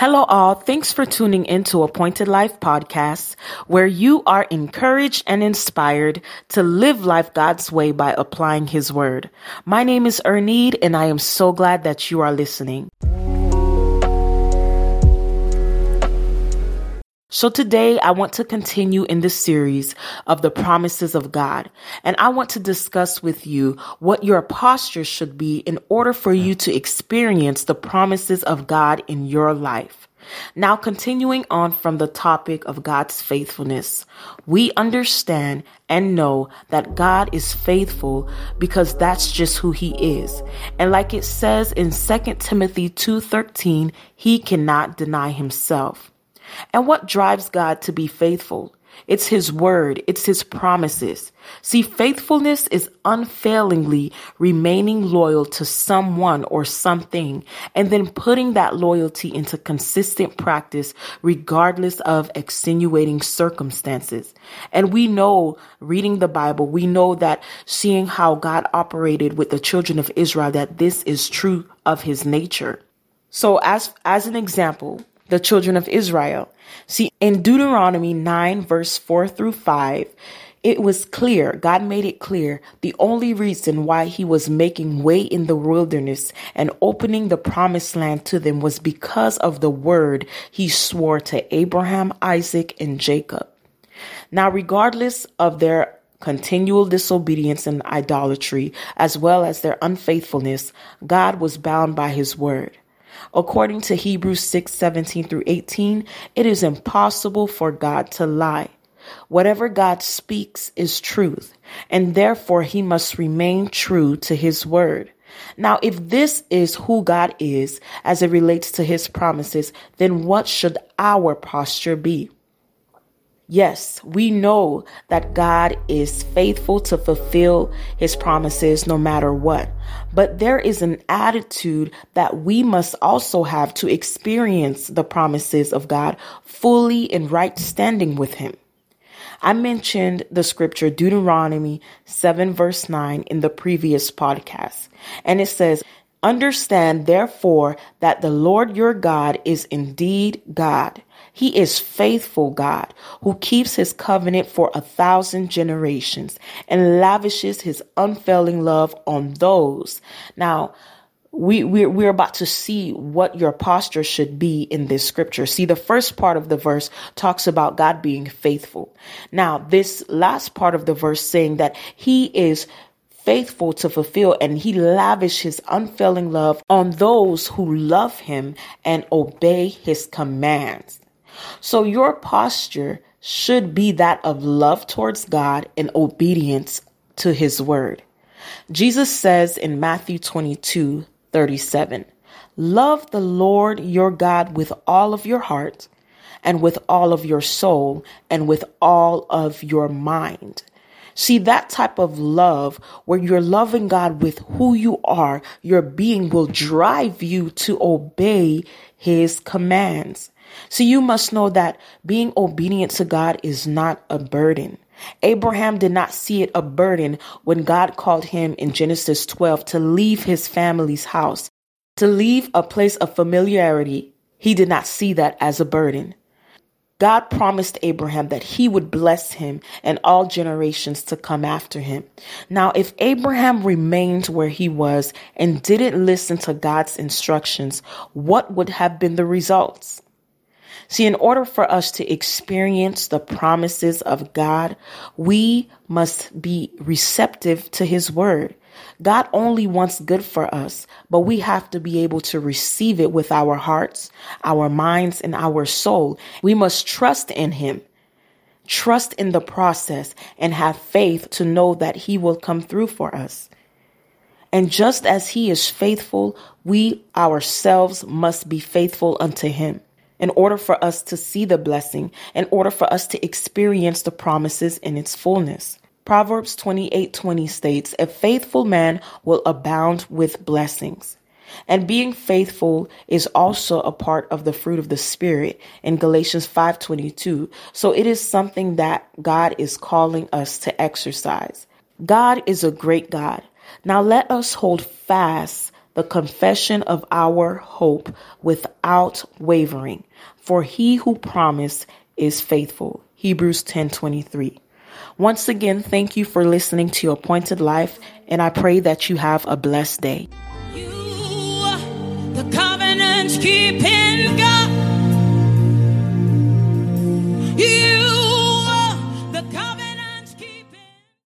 Hello, all. Thanks for tuning into Appointed Life Podcast, where you are encouraged and inspired to live life God's way by applying His Word. My name is Ernede, and I am so glad that you are listening. So today I want to continue in this series of the promises of God. And I want to discuss with you what your posture should be in order for you to experience the promises of God in your life. Now, continuing on from the topic of God's faithfulness, we understand and know that God is faithful because that's just who he is. And like it says in 2 Timothy 2:13, he cannot deny himself. And what drives God to be faithful? It's His word. It's His promises. See, faithfulness is unfailingly remaining loyal to someone or something and then putting that loyalty into consistent practice regardless of extenuating circumstances. And we know reading the Bible, we know that seeing how God operated with the children of Israel, that this is true of His nature. So as, as an example, the children of Israel. See, in Deuteronomy 9, verse 4 through 5, it was clear, God made it clear, the only reason why he was making way in the wilderness and opening the promised land to them was because of the word he swore to Abraham, Isaac, and Jacob. Now, regardless of their continual disobedience and idolatry, as well as their unfaithfulness, God was bound by his word. According to Hebrews 6 17 through 18, it is impossible for God to lie. Whatever God speaks is truth, and therefore he must remain true to his word. Now, if this is who God is as it relates to his promises, then what should our posture be? Yes, we know that God is faithful to fulfill his promises no matter what. But there is an attitude that we must also have to experience the promises of God fully in right standing with him. I mentioned the scripture Deuteronomy 7 verse 9 in the previous podcast. And it says, Understand therefore that the Lord your God is indeed God he is faithful God who keeps his covenant for a thousand generations and lavishes his unfailing love on those. Now, we, we're, we're about to see what your posture should be in this scripture. See, the first part of the verse talks about God being faithful. Now, this last part of the verse saying that he is faithful to fulfill and he lavish his unfailing love on those who love him and obey his commands. So your posture should be that of love towards God and obedience to his word. Jesus says in Matthew 22, 37, Love the Lord your God with all of your heart and with all of your soul and with all of your mind. See, that type of love where you're loving God with who you are, your being will drive you to obey his commands. So you must know that being obedient to God is not a burden. Abraham did not see it a burden when God called him in Genesis 12 to leave his family's house, to leave a place of familiarity. He did not see that as a burden. God promised Abraham that he would bless him and all generations to come after him. Now, if Abraham remained where he was and didn't listen to God's instructions, what would have been the results? See, in order for us to experience the promises of God, we must be receptive to his word. God only wants good for us, but we have to be able to receive it with our hearts, our minds, and our soul. We must trust in him, trust in the process, and have faith to know that he will come through for us. And just as he is faithful, we ourselves must be faithful unto him in order for us to see the blessing, in order for us to experience the promises in its fullness. Proverbs 28:20 states, "A faithful man will abound with blessings." And being faithful is also a part of the fruit of the spirit in Galatians 5:22. So it is something that God is calling us to exercise. God is a great God. Now let us hold fast the confession of our hope without wavering, for he who promised is faithful. Hebrews 10:23. Once again, thank you for listening to your Appointed Life, and I pray that you have a blessed day. You,